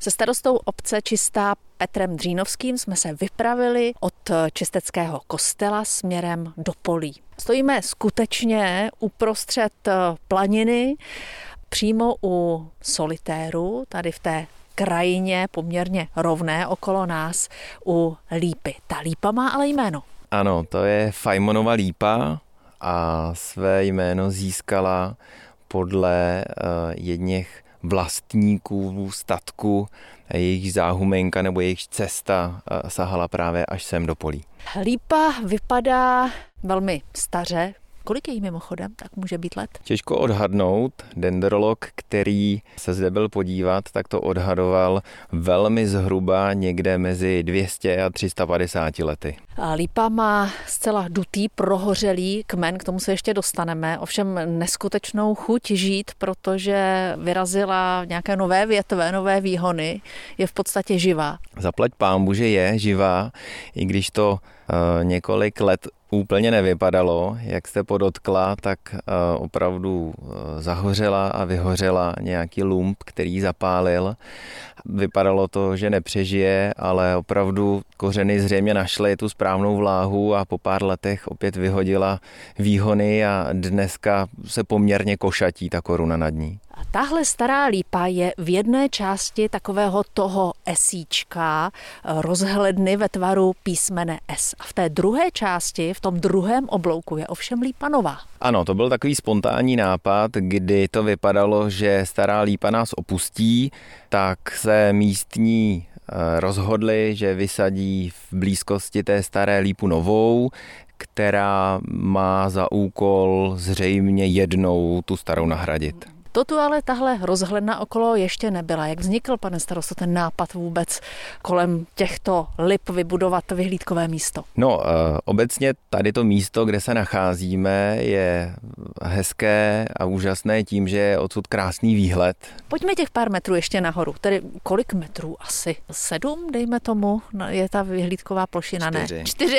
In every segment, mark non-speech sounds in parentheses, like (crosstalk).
Se starostou obce Čistá Petrem Dřínovským jsme se vypravili od Čisteckého kostela směrem do Polí. Stojíme skutečně uprostřed planiny, přímo u solitéru, tady v té krajině poměrně rovné okolo nás u lípy. Ta lípa má ale jméno. Ano, to je Fajmonova lípa a své jméno získala podle uh, jedněch vlastníků statku, jejich záhumenka nebo jejich cesta uh, sahala právě až sem do polí. Lípa vypadá velmi staře, Kolik je jí mimochodem, tak může být let? Těžko odhadnout. Dendrolog, který se zde byl podívat, tak to odhadoval velmi zhruba někde mezi 200 a 350 lety. A lípa má zcela dutý, prohořelý kmen, k tomu se ještě dostaneme, ovšem neskutečnou chuť žít, protože vyrazila nějaké nové větve, nové výhony, je v podstatě živá. Zaplať pámbu, že je živá, i když to uh, několik let úplně nevypadalo, jak jste podotkla, tak uh, opravdu uh, zahořela a vyhořela nějaký lump, který zapálil. Vypadalo to, že nepřežije, ale opravdu kořeny zřejmě našly tu správnou vláhu a po pár letech opět vyhodila výhony a dneska se poměrně košatí ta koruna nad ní. Tahle stará lípa je v jedné části takového toho esíčka rozhledny ve tvaru písmene S. A v té druhé části, v tom druhém oblouku je ovšem lípa nová. Ano, to byl takový spontánní nápad, kdy to vypadalo, že stará lípa nás opustí, tak se místní eh, rozhodli, že vysadí v blízkosti té staré lípu novou, která má za úkol zřejmě jednou tu starou nahradit. To tu ale tahle rozhledna okolo ještě nebyla. Jak vznikl, pane starosto, ten nápad vůbec kolem těchto lip vybudovat vyhlídkové místo? No, eh, obecně tady to místo, kde se nacházíme, je hezké a úžasné tím, že je odsud krásný výhled. Pojďme těch pár metrů ještě nahoru. Tedy kolik metrů asi? Sedm, dejme tomu, je ta vyhlídková plošina, Čtyři. ne? Čtyři.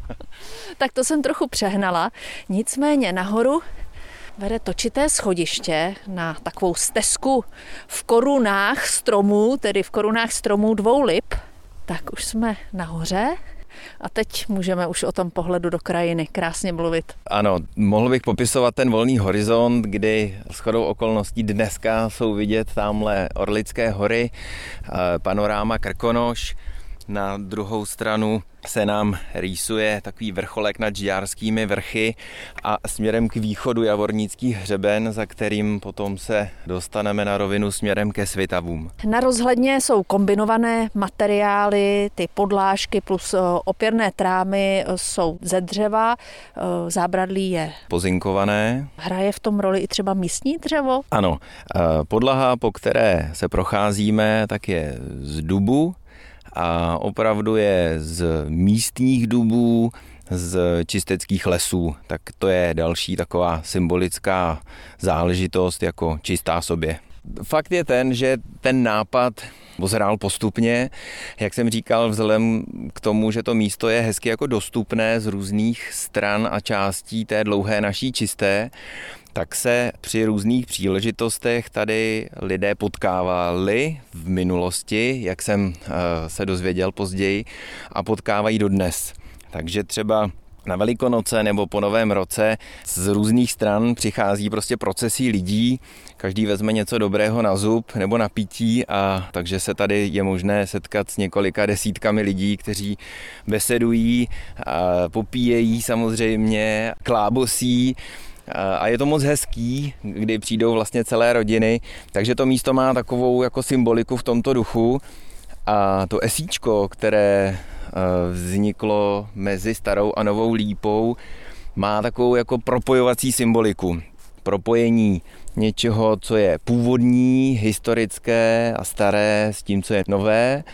(laughs) tak to jsem trochu přehnala. Nicméně nahoru vede točité schodiště na takovou stezku v korunách stromů, tedy v korunách stromů dvou lip. Tak už jsme nahoře a teď můžeme už o tom pohledu do krajiny krásně mluvit. Ano, mohl bych popisovat ten volný horizont, kdy s chodou okolností dneska jsou vidět tamhle Orlické hory, eh, panoráma Krkonoš, na druhou stranu se nám rýsuje takový vrcholek nad Žiárskými vrchy a směrem k východu Javornický hřeben, za kterým potom se dostaneme na rovinu směrem ke Svitavům. Na rozhledně jsou kombinované materiály, ty podlážky plus eh, opěrné trámy eh, jsou ze dřeva, eh, zábradlí je pozinkované. Hraje v tom roli i třeba místní dřevo? Ano, podlaha, po které se procházíme, tak je z dubu, a opravdu je z místních dubů, z čisteckých lesů, tak to je další taková symbolická záležitost jako čistá sobě. Fakt je ten, že ten nápad ozrál postupně. Jak jsem říkal, vzhledem k tomu, že to místo je hezky jako dostupné z různých stran a částí té dlouhé naší čisté, tak se při různých příležitostech tady lidé potkávali v minulosti, jak jsem eh, se dozvěděl později, a potkávají dodnes. Takže třeba na Velikonoce nebo po Novém roce z různých stran přichází prostě procesí lidí, každý vezme něco dobrého na zub nebo na pití a takže se tady je možné setkat s několika desítkami lidí, kteří besedují, a popíjejí samozřejmě, klábosí, a je to moc hezký, kdy přijdou vlastně celé rodiny, takže to místo má takovou jako symboliku v tomto duchu a to esíčko, které eh, vzniklo mezi starou a novou lípou, má takovou jako propojovací symboliku. Propojení něčeho, co je původní, historické a staré s tím, co je nové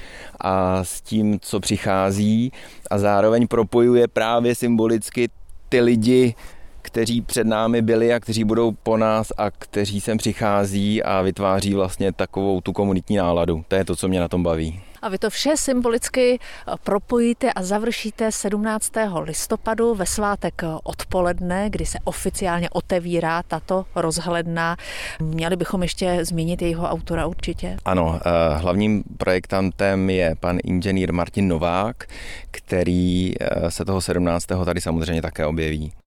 a s tím, co přichází a zároveň propojuje právě symbolicky ty lidi kteří před námi byli a kteří budou po nás a kteří sem přichází a vytváří vlastně takovou tu komunitní náladu. To je to, co mě na tom baví. A vy to vše symbolicky propojíte a završíte 17. listopadu ve svátek odpoledne, kdy se oficiálně otevírá tato rozhledna. Měli bychom ještě zmínit jejího autora určitě. Ano, eh, hlavním projektantem je pan inženýr Martin Novák, který eh, se toho 17. tady samozřejmě také objeví.